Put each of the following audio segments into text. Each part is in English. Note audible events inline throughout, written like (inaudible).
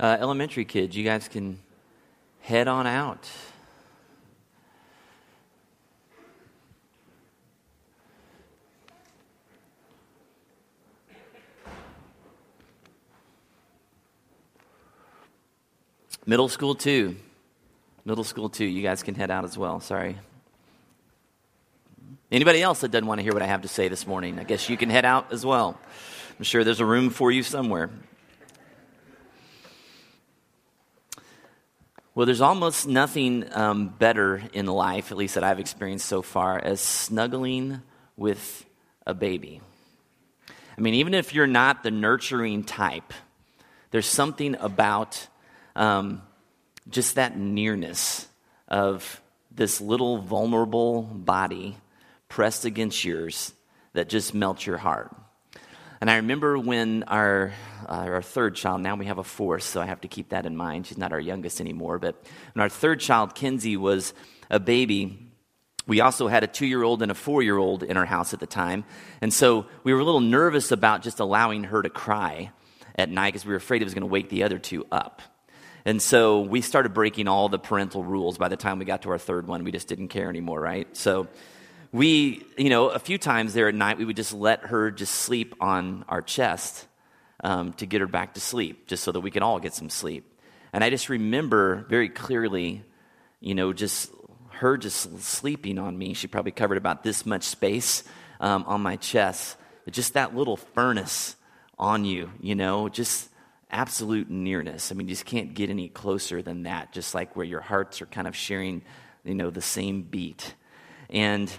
Uh, elementary kids, you guys can head on out. Middle school, too. Middle school, too. You guys can head out as well. Sorry. Anybody else that doesn't want to hear what I have to say this morning? I guess you can head out as well. I'm sure there's a room for you somewhere. Well, there's almost nothing um, better in life, at least that I've experienced so far, as snuggling with a baby. I mean, even if you're not the nurturing type, there's something about um, just that nearness of this little vulnerable body pressed against yours that just melts your heart. And I remember when our, uh, our third child, now we have a fourth, so I have to keep that in mind. She's not our youngest anymore. But when our third child, Kinsey, was a baby, we also had a two year old and a four year old in our house at the time. And so we were a little nervous about just allowing her to cry at night because we were afraid it was going to wake the other two up. And so we started breaking all the parental rules by the time we got to our third one. We just didn't care anymore, right? So we, you know, a few times there at night, we would just let her just sleep on our chest um, to get her back to sleep, just so that we could all get some sleep. And I just remember very clearly, you know, just her just sleeping on me. She probably covered about this much space um, on my chest. But just that little furnace on you, you know, just absolute nearness. I mean, you just can't get any closer than that, just like where your hearts are kind of sharing, you know, the same beat. And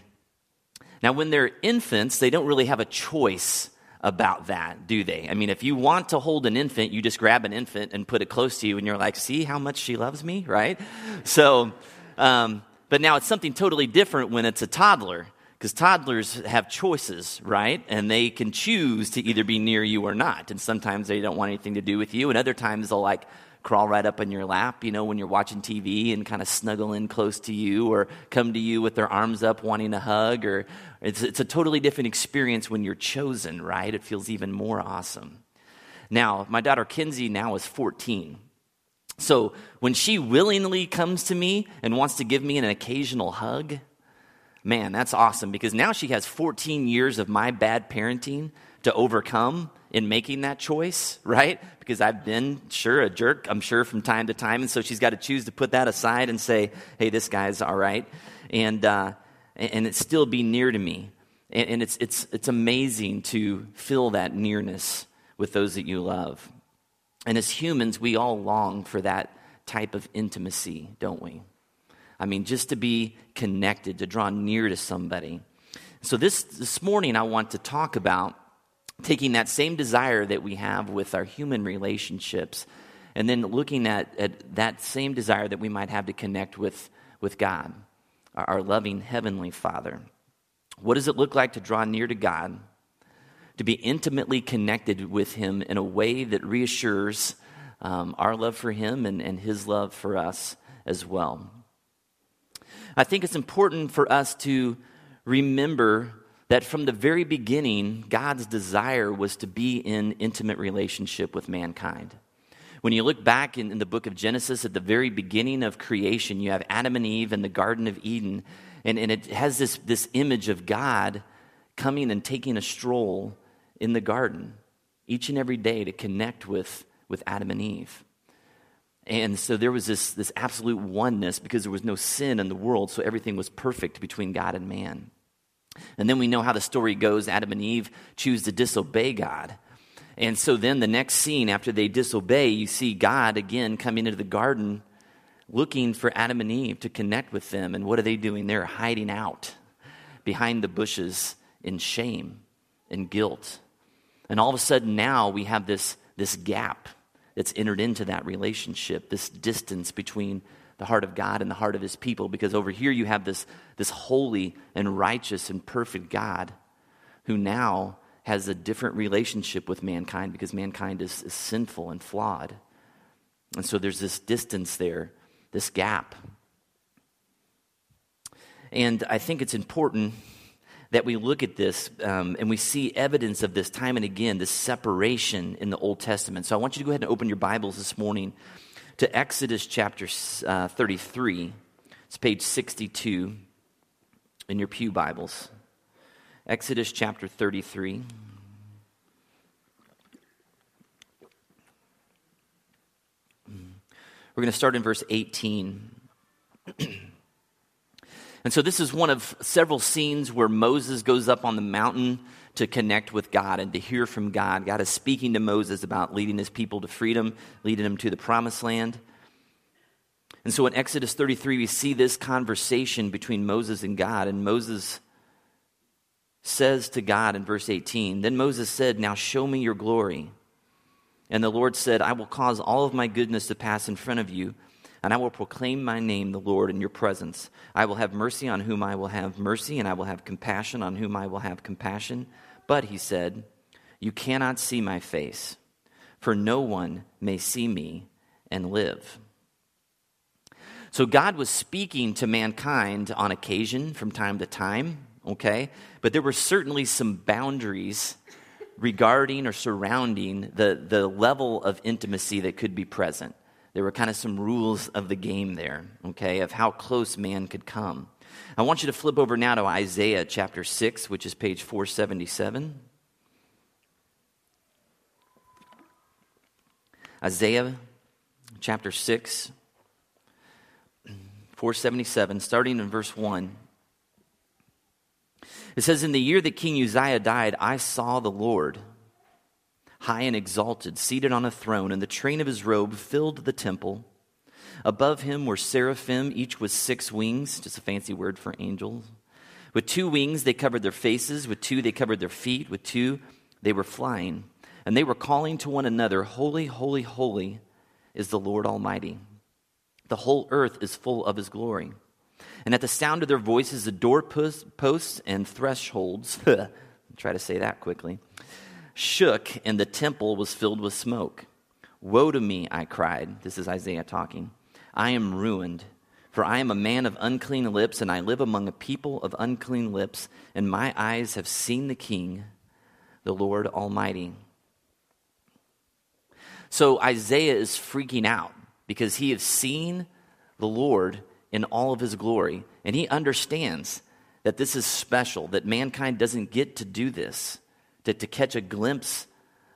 now, when they're infants, they don't really have a choice about that, do they? I mean, if you want to hold an infant, you just grab an infant and put it close to you, and you're like, see how much she loves me, right? So, um, but now it's something totally different when it's a toddler because toddlers have choices, right? And they can choose to either be near you or not. And sometimes they don't want anything to do with you, and other times they'll like crawl right up in your lap, you know, when you're watching TV and kind of snuggle in close to you or come to you with their arms up wanting a hug. Or it's, it's a totally different experience when you're chosen, right? It feels even more awesome. Now, my daughter Kinsey now is 14. So when she willingly comes to me and wants to give me an occasional hug, Man, that's awesome because now she has 14 years of my bad parenting to overcome in making that choice, right? Because I've been, sure, a jerk, I'm sure, from time to time. And so she's got to choose to put that aside and say, hey, this guy's all right. And, uh, and it still be near to me. And, it's, it's, it's amazing to feel that nearness with those that you love. And as humans, we all long for that type of intimacy, don't we? I mean, just to be connected, to draw near to somebody. So, this, this morning, I want to talk about taking that same desire that we have with our human relationships and then looking at, at that same desire that we might have to connect with, with God, our, our loving Heavenly Father. What does it look like to draw near to God, to be intimately connected with Him in a way that reassures um, our love for Him and, and His love for us as well? I think it's important for us to remember that from the very beginning, God's desire was to be in intimate relationship with mankind. When you look back in, in, the book of Genesis, at the very beginning of creation, you have Adam and Eve in the Garden of Eden, and, and it has this, this image of God coming and taking a stroll in the garden each and every day to connect with, with Adam and Eve. And so there was this, this absolute oneness because there was no sin in the world, so everything was perfect between God and man. And then we know how the story goes Adam and Eve choose to disobey God. And so then the next scene after they disobey, you see God again coming into the garden looking for Adam and Eve to connect with them. And what are they doing? They're hiding out behind the bushes in shame and guilt. And all of a sudden now we have this, this gap that's entered into that relationship, this distance between the heart of God and the heart of his people. Because over here you have this, this holy and righteous and perfect God who now has a different relationship with mankind because mankind is, is sinful and flawed. And so there's this distance there, this gap. And I think it's important that we look at this um, and we see evidence of this time and again, this separation in the Old Testament. So I want you to go ahead and open your Bibles this morning to Exodus chapter uh, 33. It's page 62 in your Pew Bibles. Exodus chapter 33. We're going to start in verse 18. (clears throat) and so, this is one of several scenes where Moses goes up on the mountain to connect with God and to hear from God. God is speaking to Moses about leading his people to freedom, leading them to the promised land. And so in Exodus 33, we see this conversation between Moses and God. And Moses says to God in verse 18, Then Moses said, Now show me your glory. And the Lord said, I will cause all of my goodness to pass in front of you, and I will proclaim my name, the Lord, in your presence. I will have mercy on whom I will have mercy, and I will have compassion on whom I will have compassion. But, he said, You cannot see my face, for no one may see me and live. So God was speaking to mankind on occasion from time to time, okay? But there were certainly some boundaries regarding or surrounding the, the level of intimacy that could be present. There were kind of some rules of the game there, okay, of how close man could come. I want you to flip over now to Isaiah chapter 6, which is page 477. Isaiah chapter 6. 477, starting in verse 1. It says, In the year that King Uzziah died, I saw the Lord, high and exalted, seated on a throne, and the train of his robe filled the temple. Above him were seraphim, each with six wings, just a fancy word for angels. With two wings they covered their faces, with two they covered their feet, with two they were flying. And they were calling to one another, Holy, holy, holy is the Lord Almighty. The whole earth is full of his glory. And at the sound of their voices, the doorposts and thresholds, (laughs) try to say that quickly, shook, and the temple was filled with smoke. Woe to me, I cried. This is Isaiah talking. I am ruined, for I am a man of unclean lips, and I live among a people of unclean lips, and my eyes have seen the King, the Lord Almighty. So Isaiah is freaking out because he has seen the Lord in all of his glory. And he understands that this is special, that mankind doesn't get to do this, to, to catch a glimpse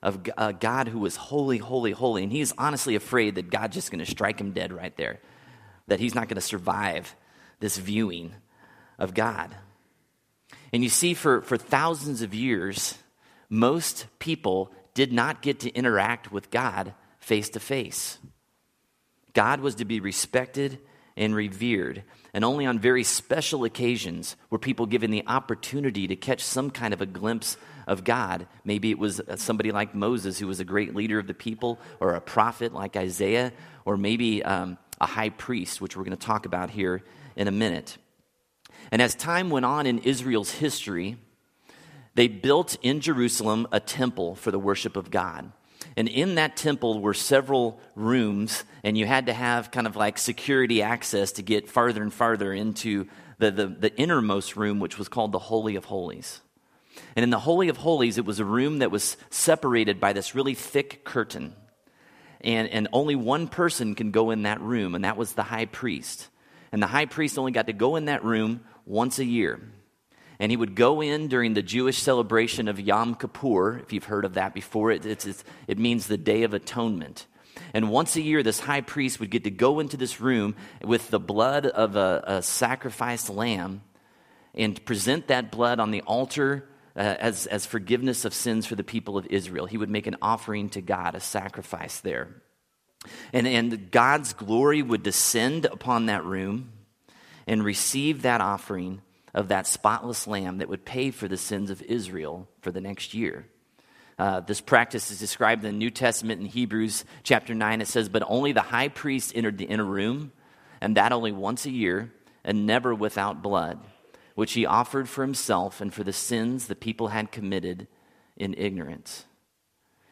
of a uh, God who is holy, holy, holy. And he's honestly afraid that God's just going to strike him dead right there, that he's not going to survive this viewing of God. And you see, for, for thousands of years, most people did not get to interact with God face to face. God was to be respected and revered. And only on very special occasions were people given the opportunity to catch some kind of a glimpse of God. Maybe it was somebody like Moses, who was a great leader of the people, or a prophet like Isaiah, or maybe um, a high priest, which we're going to talk about here in a minute. And as time went on in Israel's history, they built in Jerusalem a temple for the worship of God. And in that temple were several rooms, and you had to have kind of like security access to get farther and farther into the, the, the innermost room, which was called the Holy of Holies. And in the Holy of Holies, it was a room that was separated by this really thick curtain. And, and only one person can go in that room, and that was the high priest. And the high priest only got to go in that room once a year and he would go in during the Jewish celebration of Yom Kippur. If you've heard of that before, it, it's, it's, it means the Day of Atonement. And once a year, this high priest would get to go into this room with the blood of a, a sacrificed lamb and present that blood on the altar uh, as, as forgiveness of sins for the people of Israel. He would make an offering to God, a sacrifice there. And, and God's glory would descend upon that room and receive that offering of that spotless lamb that would pay for the sins of Israel for the next year. Uh, this practice is described in the New Testament in Hebrews chapter 9. It says, But only the high priest entered the inner room, and that only once a year, and never without blood, which he offered for himself and for the sins the people had committed in ignorance.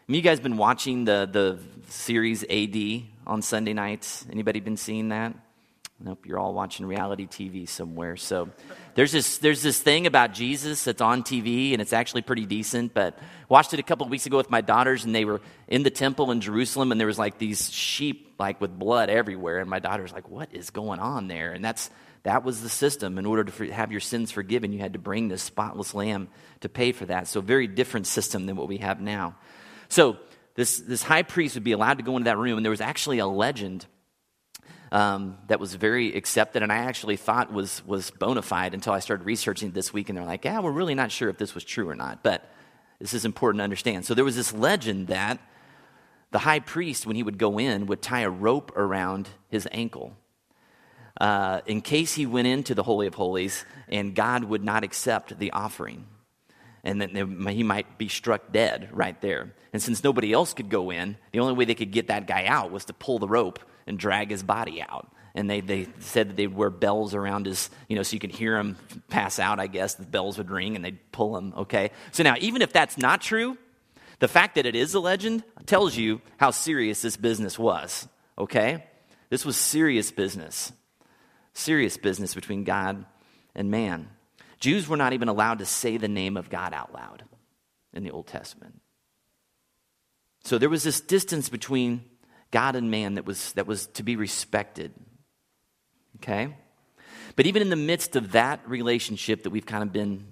Have you guys been watching the, the series AD on Sunday nights? Anybody been seeing that? Nope, you're all watching reality TV somewhere. So there's this, there's this thing about Jesus that's on TV, and it's actually pretty decent. But watched it a couple weeks ago with my daughters, and they were in the temple in Jerusalem, and there was like these sheep like with blood everywhere. And my daughter's like, "What is going on there?" And that's that was the system. In order to have your sins forgiven, you had to bring this spotless lamb to pay for that. So very different system than what we have now. So this this high priest would be allowed to go into that room, and there was actually a legend um, that was very accepted and I actually thought was, was bona fide until I started researching this week. And they're like, yeah, we're really not sure if this was true or not. But this is important to understand. So there was this legend that the high priest, when he would go in, would tie a rope around his ankle. Uh, in case he went into the Holy of Holies and God would not accept the offering. And then he might be struck dead right there. And since nobody else could go in, the only way they could get that guy out was to pull the rope and drag his body out. And they, they said that they'd wear bells around his, you know, so you could hear him pass out, I guess. The bells would ring and they'd pull him, okay? So now, even if that's not true, the fact that it is a legend tells you how serious this business was, okay? This was serious business. Serious business between God and man. Jews were not even allowed to say the name of God out loud in the Old Testament. So there was this distance between God and man that was, that was to be respected. Okay? But even in the midst of that relationship that we've kind of been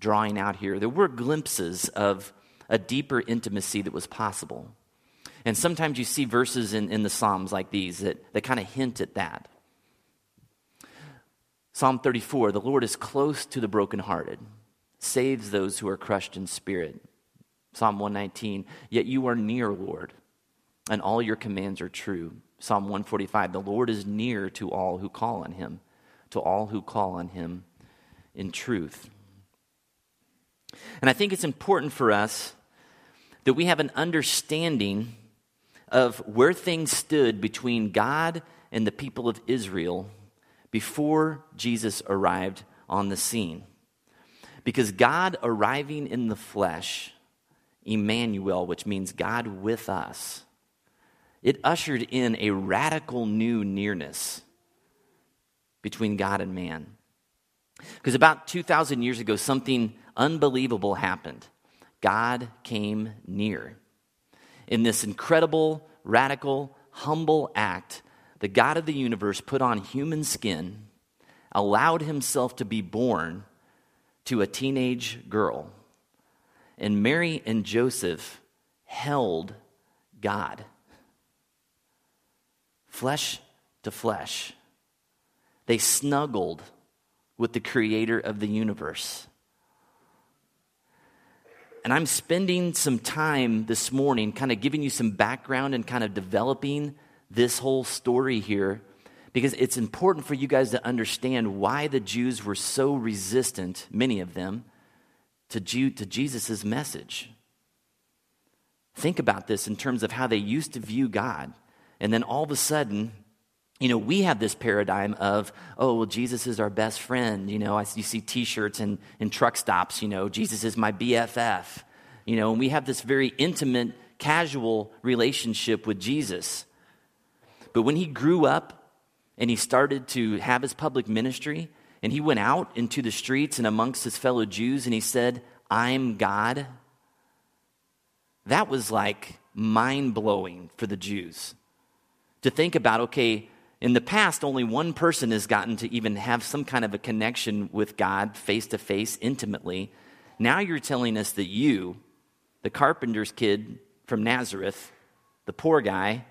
drawing out here, there were glimpses of a deeper intimacy that was possible. And sometimes you see verses in, in the Psalms like these that, that kind of hint at that. Psalm 34 The Lord is close to the brokenhearted, saves those who are crushed in spirit. Psalm 119 Yet you are near, Lord, and all your commands are true. Psalm 145 The Lord is near to all who call on him, to all who call on him in truth. And I think it's important for us that we have an understanding of where things stood between God and the people of Israel before Jesus arrived on the scene. Because God arriving in the flesh, Emmanuel, which means God with us, it ushered in a radical new nearness between God and man. Because about 2,000 years ago, something unbelievable happened. God came near. In this incredible, radical, humble act, the God of the universe put on human skin, allowed himself to be born to a teenage girl. And Mary and Joseph held God flesh to flesh. They snuggled with the creator of the universe. And I'm spending some time this morning kind of giving you some background and kind of developing this whole story here because it's important for you guys to understand why the Jews were so resistant, many of them, to, Jew, to Jesus' message. Think about this in terms of how they used to view God. And then all of a sudden, you know, we have this paradigm of, oh, well, Jesus is our best friend. You know, I, you see t shirts and, and truck stops, you know, Jesus is my BFF. You know, and we have this very intimate, casual relationship with Jesus. But when he grew up and he started to have his public ministry, and he went out into the streets and amongst his fellow Jews and he said, I'm God, that was like mind blowing for the Jews to think about okay, in the past, only one person has gotten to even have some kind of a connection with God face to face, intimately. Now you're telling us that you, the carpenter's kid from Nazareth, the poor guy,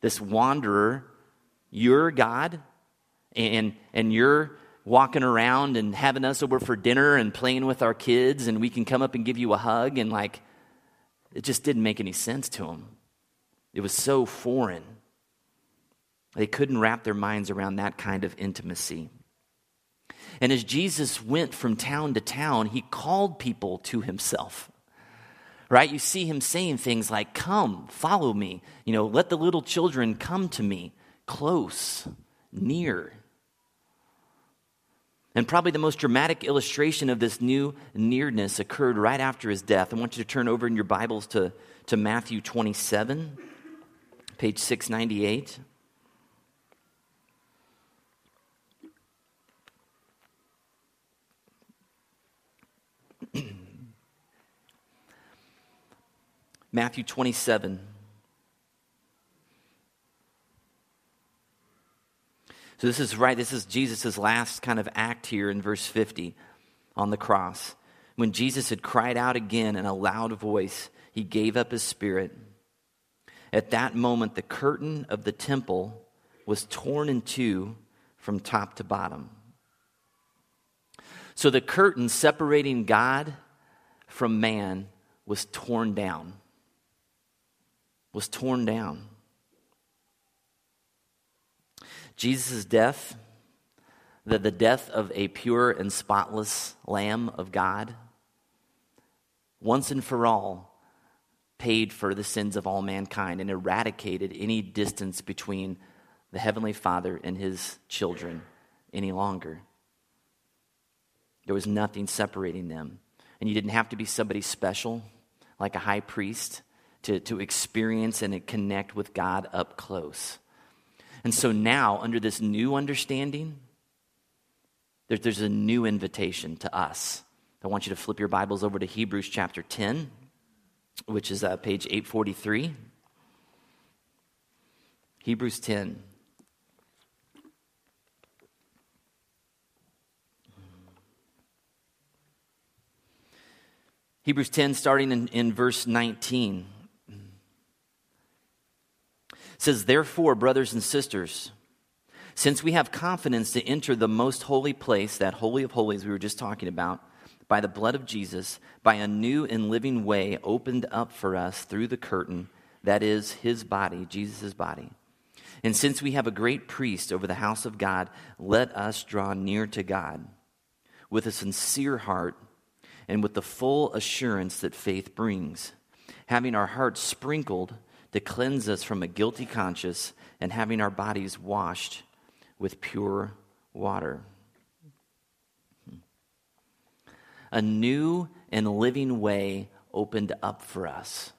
this wanderer, you're God, and, and you're walking around and having us over for dinner and playing with our kids, and we can come up and give you a hug, and like, it just didn't make any sense to them. It was so foreign. They couldn't wrap their minds around that kind of intimacy. And as Jesus went from town to town, he called people to himself. Right? You see him saying things like, Come, follow me. You know, let the little children come to me, close, near. And probably the most dramatic illustration of this new nearness occurred right after his death. I want you to turn over in your Bibles to, to Matthew 27, page 698. Matthew 27. So this is right, this is Jesus' last kind of act here in verse 50 on the cross. When Jesus had cried out again in a loud voice, he gave up his spirit. At that moment, the curtain of the temple was torn in two from top to bottom. So the curtain separating God from man was torn down. Was torn down. Jesus' death, the, the death of a pure and spotless Lamb of God, once and for all paid for the sins of all mankind and eradicated any distance between the Heavenly Father and his children any longer. There was nothing separating them. And you didn't have to be somebody special, like a high priest, to, to experience and connect with God up close. And so now, under this new understanding, there, there's a new invitation to us. I want you to flip your Bibles over to Hebrews chapter 10, which is uh, page 843. Hebrews 10. Hebrews 10, starting in, in verse 19 says, Therefore, brothers and sisters, since we have confidence to enter the most holy place, that holy of holies we were just talking about, by the blood of Jesus, by a new and living way opened up for us through the curtain, that is his body, Jesus' body. And since we have a great priest over the house of God, let us draw near to God with a sincere heart and with the full assurance that faith brings, having our hearts sprinkled to cleanse us from a guilty conscience and having our bodies washed with pure water. A new and living way opened up for us.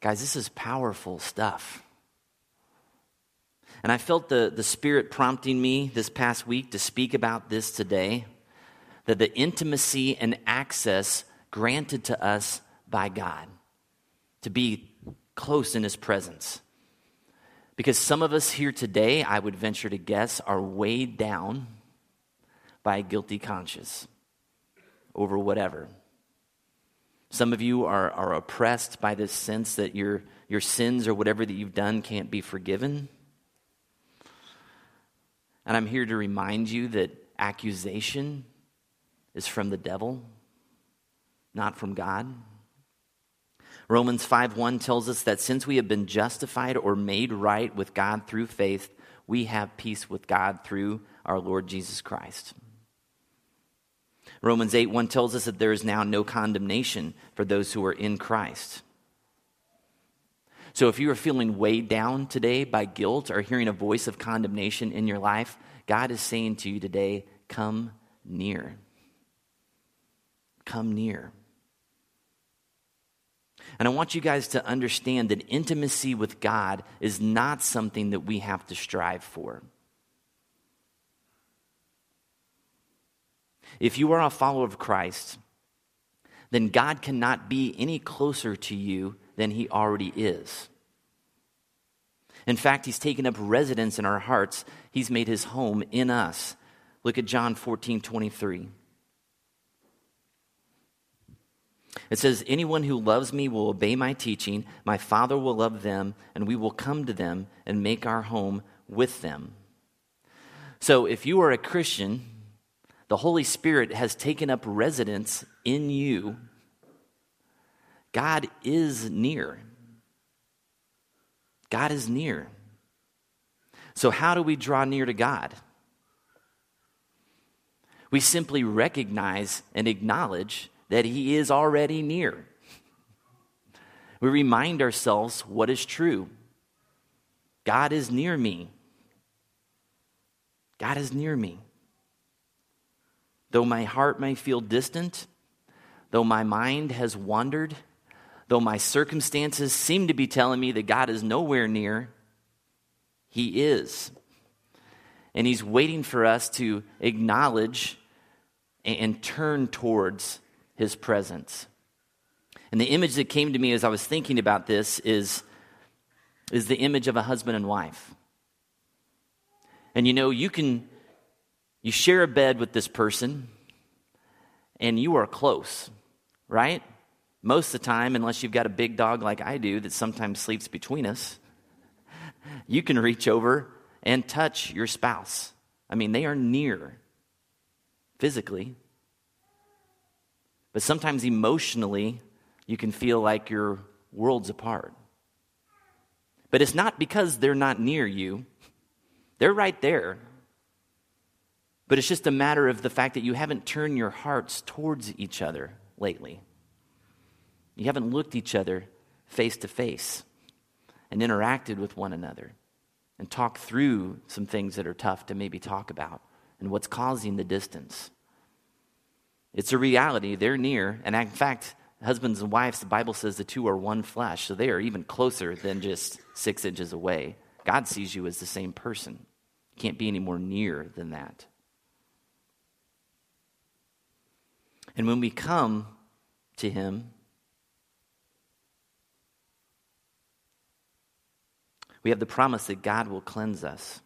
Guys, this is powerful stuff. And I felt the, the Spirit prompting me this past week to speak about this today that the intimacy and access granted to us by God to be close in His presence. Because some of us here today, I would venture to guess, are weighed down by a guilty conscience over whatever. Some of you are, are oppressed by this sense that your, your sins or whatever that you've done can't be forgiven. And I'm here to remind you that accusation is from the devil, not from God. Romans 5:1 tells us that since we have been justified or made right with God through faith, we have peace with God through our Lord Jesus Christ. Romans 8:1 tells us that there is now no condemnation for those who are in Christ. So if you are feeling weighed down today by guilt or hearing a voice of condemnation in your life, God is saying to you today, come near. Come near. And I want you guys to understand that intimacy with God is not something that we have to strive for. If you are a follower of Christ, then God cannot be any closer to you than he already is. In fact, he's taken up residence in our hearts, he's made his home in us. Look at John 14 23. It says, Anyone who loves me will obey my teaching. My Father will love them, and we will come to them and make our home with them. So, if you are a Christian, the Holy Spirit has taken up residence in you. God is near. God is near. So, how do we draw near to God? We simply recognize and acknowledge that He is already near. We remind ourselves what is true God is near me. God is near me. Though my heart may feel distant, though my mind has wandered, though my circumstances seem to be telling me that God is nowhere near, He is. And He's waiting for us to acknowledge and turn towards his presence. And the image that came to me as I was thinking about this is, is the image of a husband and wife. And you know, you can, you share a bed with this person and you are close, right? Most of the time, unless you've got a big dog like I do that sometimes sleeps between us, (laughs) you can reach over and touch your spouse. I mean, they are near physically, but sometimes emotionally, you can feel like your worlds apart. But it's not because they're not near you, they're right there. But it's just a matter of the fact that you haven't turned your hearts towards each other lately. You haven't looked each other face to face and interacted with one another and talked through some things that are tough to maybe talk about and what's causing the distance. It's a reality. They're near. And in fact, husbands and wives, the Bible says the two are one flesh. So they are even closer than just six inches away. God sees you as the same person. You can't be any more near than that. And when we come to Him, we have the promise that God will cleanse us.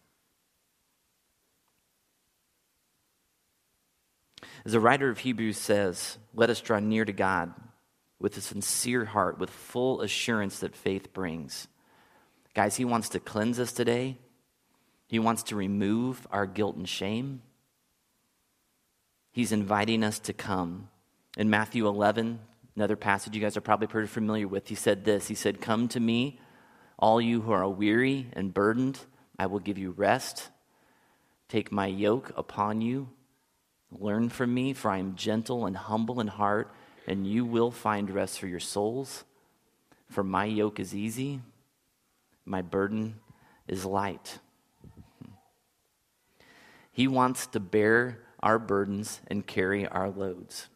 As the writer of Hebrews says, let us draw near to God with a sincere heart, with full assurance that faith brings. Guys, He wants to cleanse us today. He wants to remove our guilt and shame. He's inviting us to come. In Matthew 11, another passage you guys are probably pretty familiar with, He said this He said, Come to me, all you who are weary and burdened, I will give you rest. Take my yoke upon you Learn from me, for I am gentle and humble in heart, and you will find rest for your souls. For my yoke is easy, my burden is light. He wants to bear our burdens and carry our loads.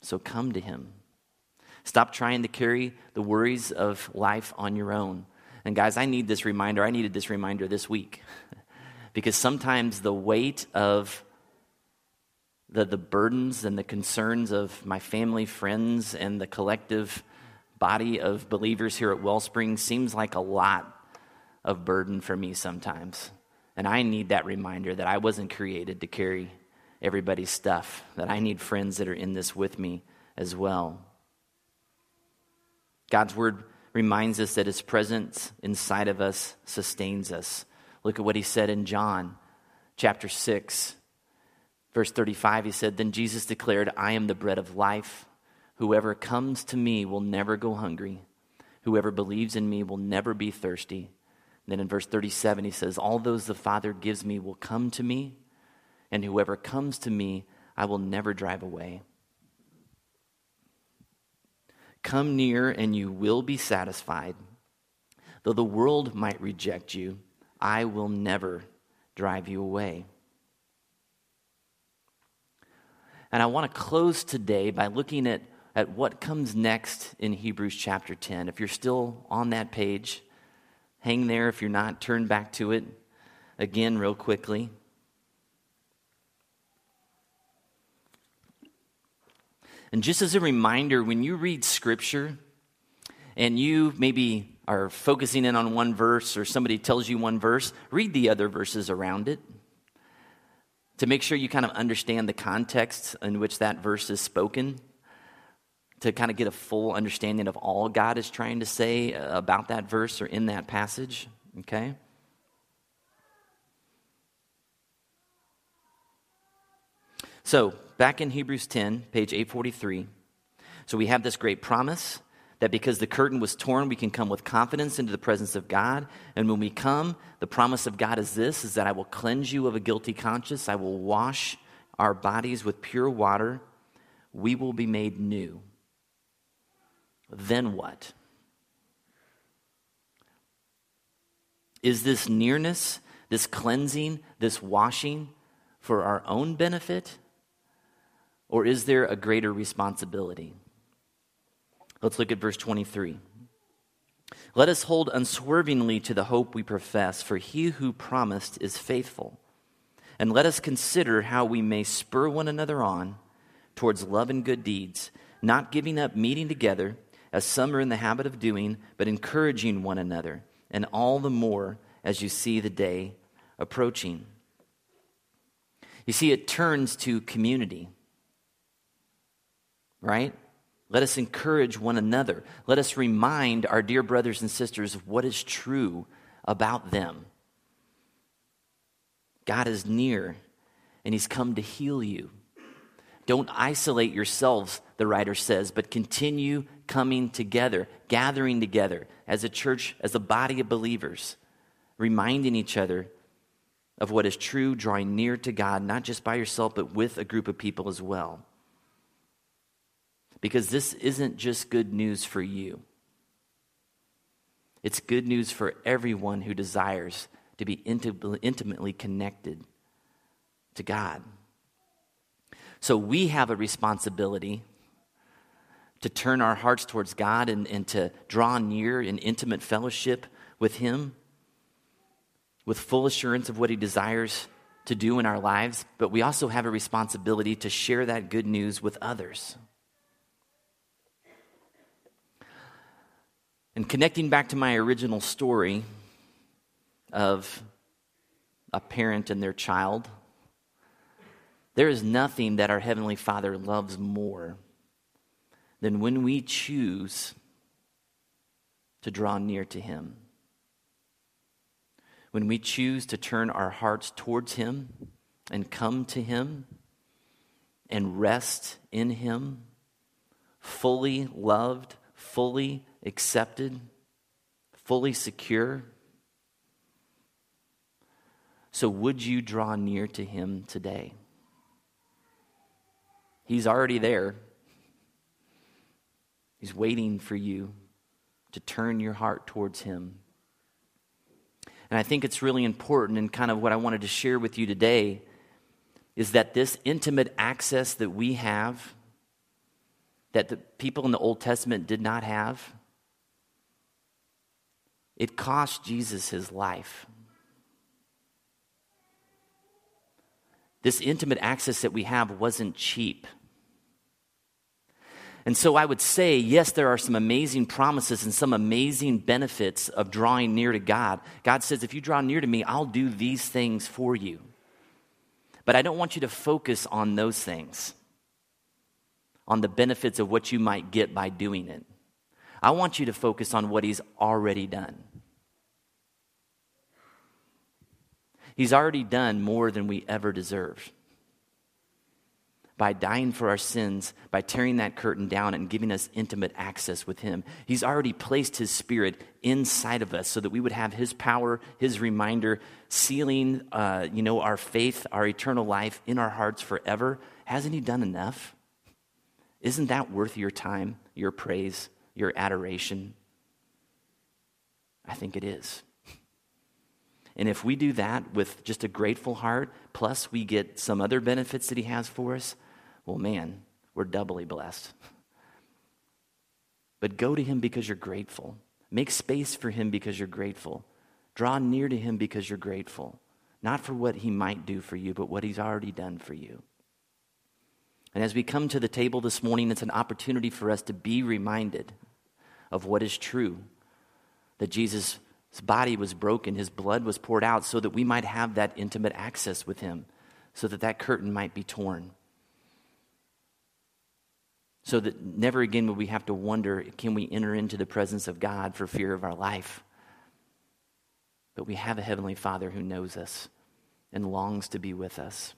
So come to Him. Stop trying to carry the worries of life on your own. And guys, I need this reminder. I needed this reminder this week. (laughs) because sometimes the weight of the, the burdens and the concerns of my family, friends, and the collective body of believers here at Wellspring seems like a lot of burden for me sometimes. And I need that reminder that I wasn't created to carry everybody's stuff, that I need friends that are in this with me as well. God's word reminds us that his presence inside of us sustains us. Look at what he said in John chapter 6 Verse 35, he said, Then Jesus declared, I am the bread of life. Whoever comes to me will never go hungry. Whoever believes in me will never be thirsty. And then in verse 37, he says, All those the Father gives me will come to me, and whoever comes to me, I will never drive away. Come near, and you will be satisfied. Though the world might reject you, I will never drive you away. And I want to close today by looking at, at what comes next in Hebrews chapter 10. If you're still on that page, hang there. If you're not, turn back to it again, real quickly. And just as a reminder, when you read scripture and you maybe are focusing in on one verse or somebody tells you one verse, read the other verses around it to make sure you kind of understand the context in which that verse is spoken, to kind of get a full understanding of all God is trying to say uh, about that verse or in that passage, okay? So, back in Hebrews 10, page 843. So, we have this great promise that because the curtain was torn, we can come with confidence into the presence of God. And when we come, the promise of God is this is that I will cleanse you of a guilty conscience. I will wash our bodies with pure water. We will be made new. Then what? Is this nearness, this cleansing, this washing for our own benefit? Or is there a greater responsibility? Let's look at verse 23. Let us hold unswervingly to the hope we profess, for he who promised is faithful. And let us consider how we may spur one another on towards love and good deeds, not giving up meeting together, as some are in the habit of doing, but encouraging one another, and all the more as you see the day approaching. You see, it turns to community, right? Let us encourage one another. Let us remind our dear brothers and sisters of what is true about them. God is near, and He's come to heal you. Don't isolate yourselves, the writer says, but continue coming together, gathering together as a church, as a body of believers, reminding each other of what is true, drawing near to God, not just by yourself, but with a group of people as well. Because this isn't just good news for you, it's good news for everyone who desires to be intimately connected to God. So we have a responsibility to turn our hearts towards God and, and to draw near in intimate fellowship with Him with full assurance of what He desires to do in our lives, but we also have a responsibility to share that good news with others. And connecting back to my original story of a parent and their child, there is nothing that our Heavenly Father loves more than when we choose to draw near to Him. When we choose to turn our hearts towards Him and come to Him and rest in Him, fully loved, fully accepted, fully secure. So, would you draw near to Him today? He's already there. He's waiting for you to turn your heart towards Him. And I think it's really important, and kind of what I wanted to share with you today is that this intimate access that we have, that the people in the Old Testament did not have, it cost Jesus his life. This intimate access that we have wasn't cheap. And so I would say, yes, there are some amazing promises and some amazing benefits of drawing near to God. God says, if you draw near to me, I'll do these things for you. But I don't want you to focus on those things, on the benefits of what you might get by doing it. I want you to focus on what He's already done. He's already done more than we ever deserved by dying for our sins, by tearing that curtain down and giving us intimate access with Him. He's already placed His Spirit inside of us so that we would have His power, His reminder, sealing, uh, you know, our faith, our eternal life in our hearts forever. Hasn't He done enough? Isn't that worth your time, your praise, your adoration? I think it is. And if we do that with just a grateful heart, plus we get some other benefits that He has for us, well, man, we're doubly blessed. But go to him because you're grateful. Make space for him because you're grateful. Draw near to him because you're grateful. Not for what he might do for you, but what he's already done for you. And as we come to the table this morning, it's an opportunity for us to be reminded of what is true that Jesus' body was broken, his blood was poured out, so that we might have that intimate access with him, so that that curtain might be torn so that never again would we have to wonder can we enter into the presence of God for fear of our life? But we have a Heavenly Father who knows us and longs to be with us.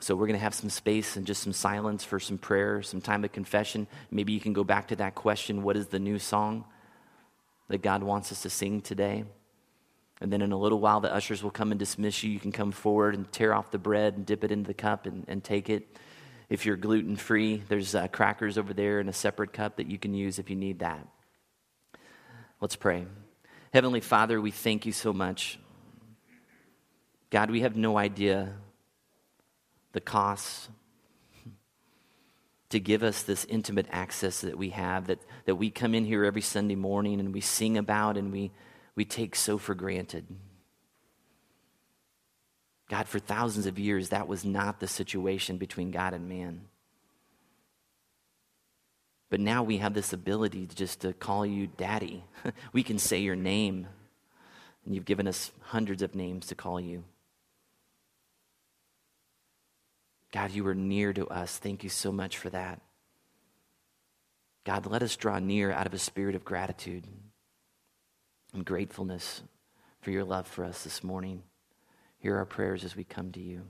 So we're going to have some space and just some silence for some prayer, some time of confession. Maybe you can go back to that question what is the new song that God wants us to sing today? And then in a little while, the ushers will come and dismiss you. You can come forward and tear off the bread and dip it into the cup and, and take it. If you're gluten free, there's uh, crackers over there in a separate cup that you can use if you need that. Let's pray. Heavenly Father, we thank you so much. God, we have no idea the costs to give us this intimate access that we have, that, that we come in here every Sunday morning and we sing about and we, we take so for granted. God, for thousands of years, that was not the situation between God and man. But now we have this ability to just to call you daddy. (laughs) we can say your name. And you've given us hundreds of names to call you. God, you are near to us. Thank you so much for that. God, let us draw near out of a spirit of gratitude and gratefulness for your love for us this morning. Hear our prayers as we come to you.